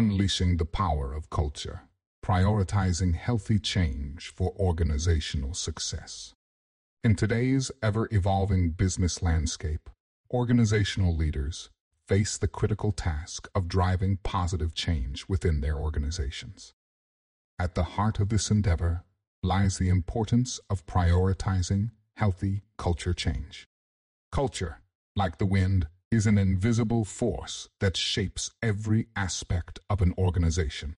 Unleashing the power of culture, prioritizing healthy change for organizational success. In today's ever-evolving business landscape, organizational leaders face the critical task of driving positive change within their organizations. At the heart of this endeavor lies the importance of prioritizing healthy culture change. Culture, like the wind, is an invisible force that shapes every aspect of an organization.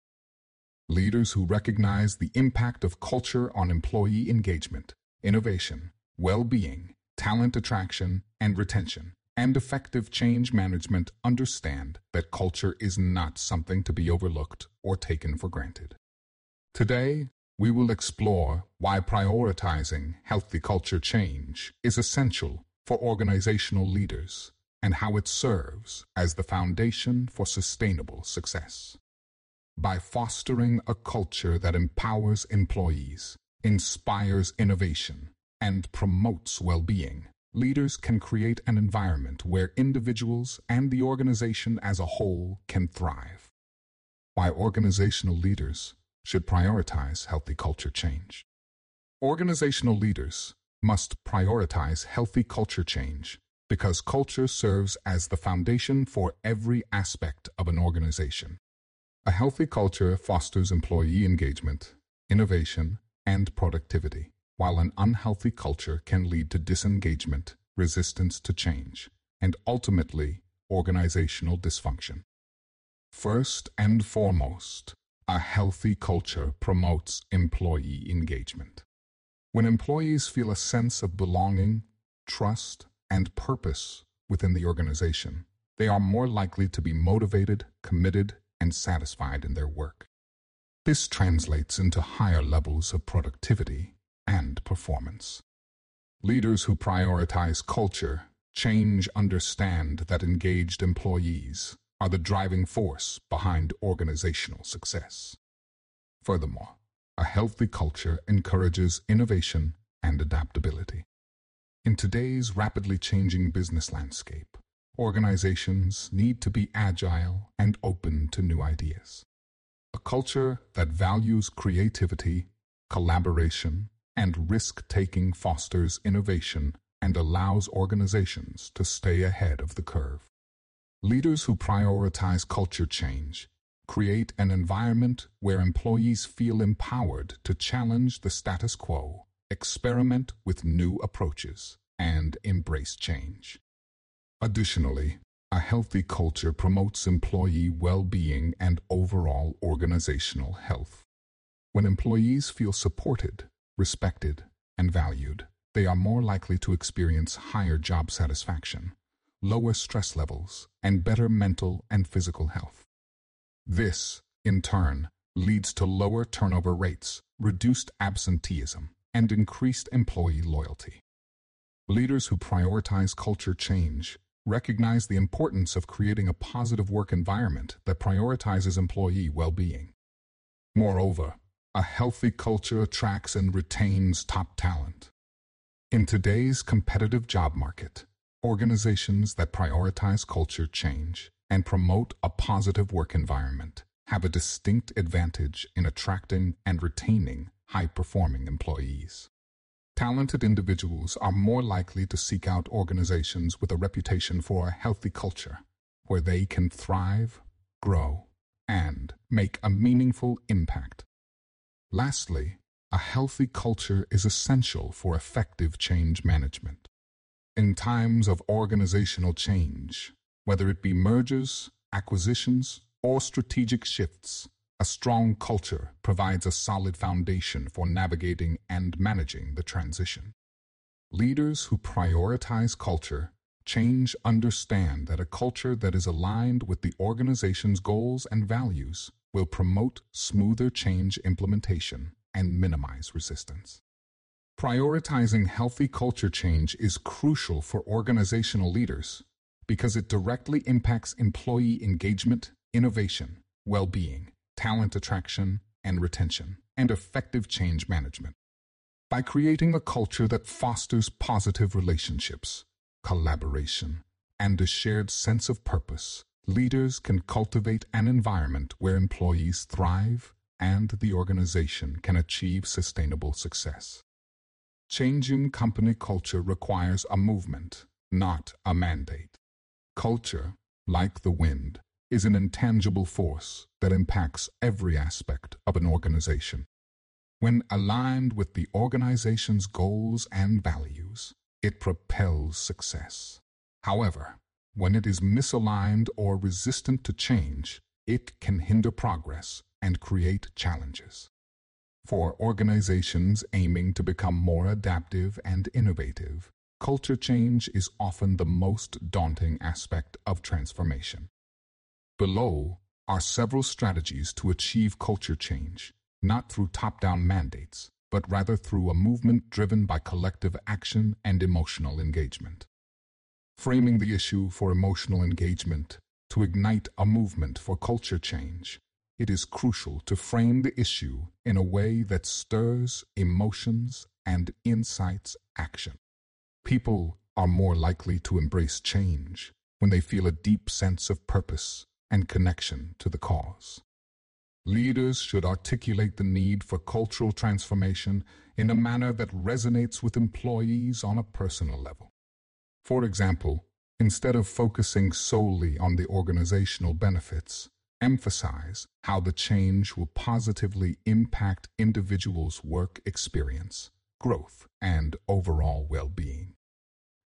Leaders who recognize the impact of culture on employee engagement, innovation, well-being, talent attraction and retention, and effective change management understand that culture is not something to be overlooked or taken for granted. Today, we will explore why prioritizing healthy culture change is essential for organizational leaders and how it serves as the foundation for sustainable success. By fostering a culture that empowers employees, inspires innovation, and promotes well-being, leaders can create an environment where individuals and the organization as a whole can thrive. Why organizational leaders should prioritize healthy culture change. Organizational leaders must prioritize healthy culture change because culture serves as the foundation for every aspect of an organization. A healthy culture fosters employee engagement, innovation, and productivity, while an unhealthy culture can lead to disengagement, resistance to change, and ultimately organizational dysfunction. First and foremost, a healthy culture promotes employee engagement. When employees feel a sense of belonging, trust, and purpose within the organization, they are more likely to be motivated, committed, and satisfied in their work. This translates into higher levels of productivity and performance. Leaders who prioritize culture change understand that engaged employees are the driving force behind organizational success. Furthermore, a healthy culture encourages innovation and adaptability. In today's rapidly changing business landscape, organizations need to be agile and open to new ideas. A culture that values creativity, collaboration, and risk-taking fosters innovation and allows organizations to stay ahead of the curve. Leaders who prioritize culture change create an environment where employees feel empowered to challenge the status quo experiment with new approaches, and embrace change. Additionally, a healthy culture promotes employee well-being and overall organizational health. When employees feel supported, respected, and valued, they are more likely to experience higher job satisfaction, lower stress levels, and better mental and physical health. This, in turn, leads to lower turnover rates, reduced absenteeism, and increased employee loyalty. Leaders who prioritize culture change recognize the importance of creating a positive work environment that prioritizes employee well-being. Moreover, a healthy culture attracts and retains top talent. In today's competitive job market, organizations that prioritize culture change and promote a positive work environment have a distinct advantage in attracting and retaining high-performing employees. Talented individuals are more likely to seek out organizations with a reputation for a healthy culture, where they can thrive, grow, and make a meaningful impact. Lastly, a healthy culture is essential for effective change management. In times of organizational change, whether it be mergers, acquisitions, or strategic shifts, a strong culture provides a solid foundation for navigating and managing the transition. Leaders who prioritize culture change understand that a culture that is aligned with the organization's goals and values will promote smoother change implementation and minimize resistance. Prioritizing healthy culture change is crucial for organizational leaders because it directly impacts employee engagement, innovation, well-being, talent attraction and retention, and effective change management. By creating a culture that fosters positive relationships, collaboration, and a shared sense of purpose, leaders can cultivate an environment where employees thrive and the organization can achieve sustainable success. Changing company culture requires a movement, not a mandate. Culture, like the wind, is an intangible force that impacts every aspect of an organization. When aligned with the organization's goals and values, it propels success. However, when it is misaligned or resistant to change, it can hinder progress and create challenges. For organizations aiming to become more adaptive and innovative, culture change is often the most daunting aspect of transformation. Below are several strategies to achieve culture change not through top-down mandates, but rather through a movement driven by collective action and emotional engagement. Framing the issue for emotional engagement to ignite a movement for culture change, it is crucial to frame the issue in a way that stirs emotions and incites action. People are more likely to embrace change when they feel a deep sense of purpose and connection to the cause. Leaders should articulate the need for cultural transformation in a manner that resonates with employees on a personal level. For example, instead of focusing solely on the organizational benefits, emphasize how the change will positively impact individuals' work experience, growth, and overall well-being.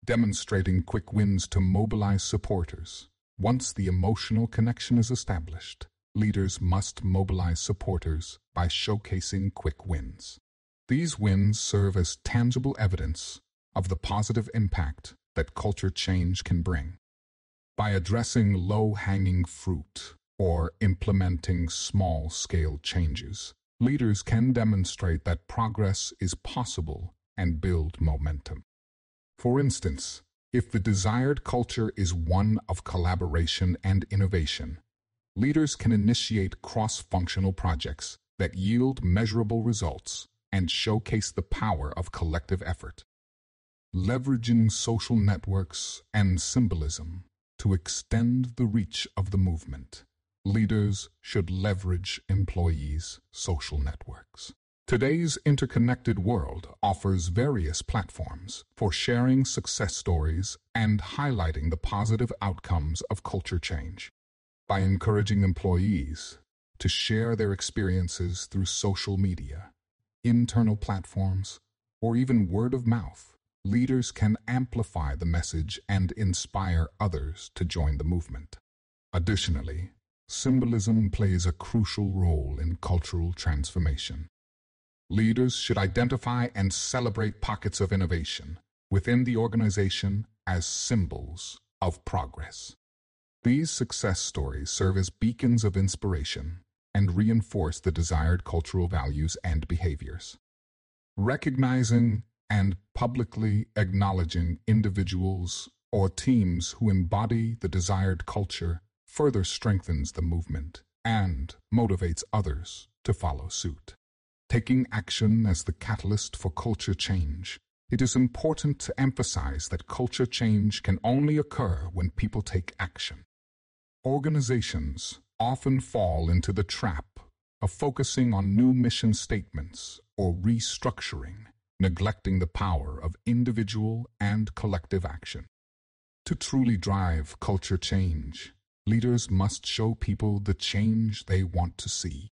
Demonstrating quick wins to mobilize supporters. Once the emotional connection is established, leaders must mobilize supporters by showcasing quick wins. These wins serve as tangible evidence of the positive impact that culture change can bring. By addressing low-hanging fruit or implementing small-scale changes, leaders can demonstrate that progress is possible and build momentum. For instance, if the desired culture is one of collaboration and innovation, leaders can initiate cross-functional projects that yield measurable results and showcase the power of collective effort. Leveraging social networks and symbolism to extend the reach of the movement, leaders should leverage employees' social networks. Today's interconnected world offers various platforms for sharing success stories and highlighting the positive outcomes of culture change by encouraging employees to share their experiences through social media, internal platforms, or even word of mouth. Leaders can amplify the message and inspire others to join the movement. Additionally, symbolism plays a crucial role in cultural transformation. Leaders should identify and celebrate pockets of innovation within the organization as symbols of progress. These success stories serve as beacons of inspiration and reinforce the desired cultural values and behaviors. Recognizing and publicly acknowledging individuals or teams who embody the desired culture further strengthens the movement and motivates others to follow suit. Taking action as the catalyst for culture change, it is important to emphasize that culture change can only occur when people take action. Organizations often fall into the trap of focusing on new mission statements or restructuring, neglecting the power of individual and collective action. To truly drive culture change, leaders must show people the change they want to see.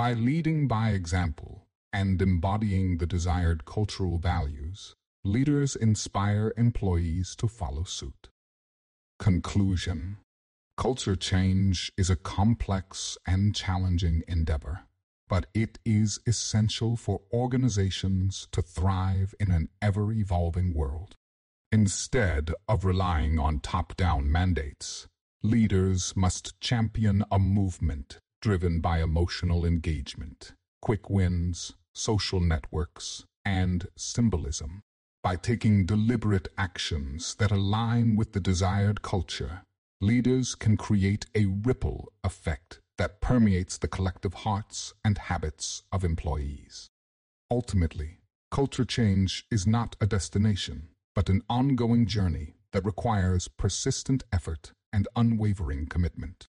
By leading by example and embodying the desired cultural values, leaders inspire employees to follow suit. Conclusion Culture change is a complex and challenging endeavor. but it is essential for organizations to thrive in an ever evolving world. Instead of relying on top down mandates, leaders must champion a movement driven by emotional engagement, quick wins, social networks, and symbolism. By taking deliberate actions that align with the desired culture, leaders can create a ripple effect that permeates the collective hearts and habits of employees. Ultimately, culture change is not a destination, but an ongoing journey that requires persistent effort and unwavering commitment.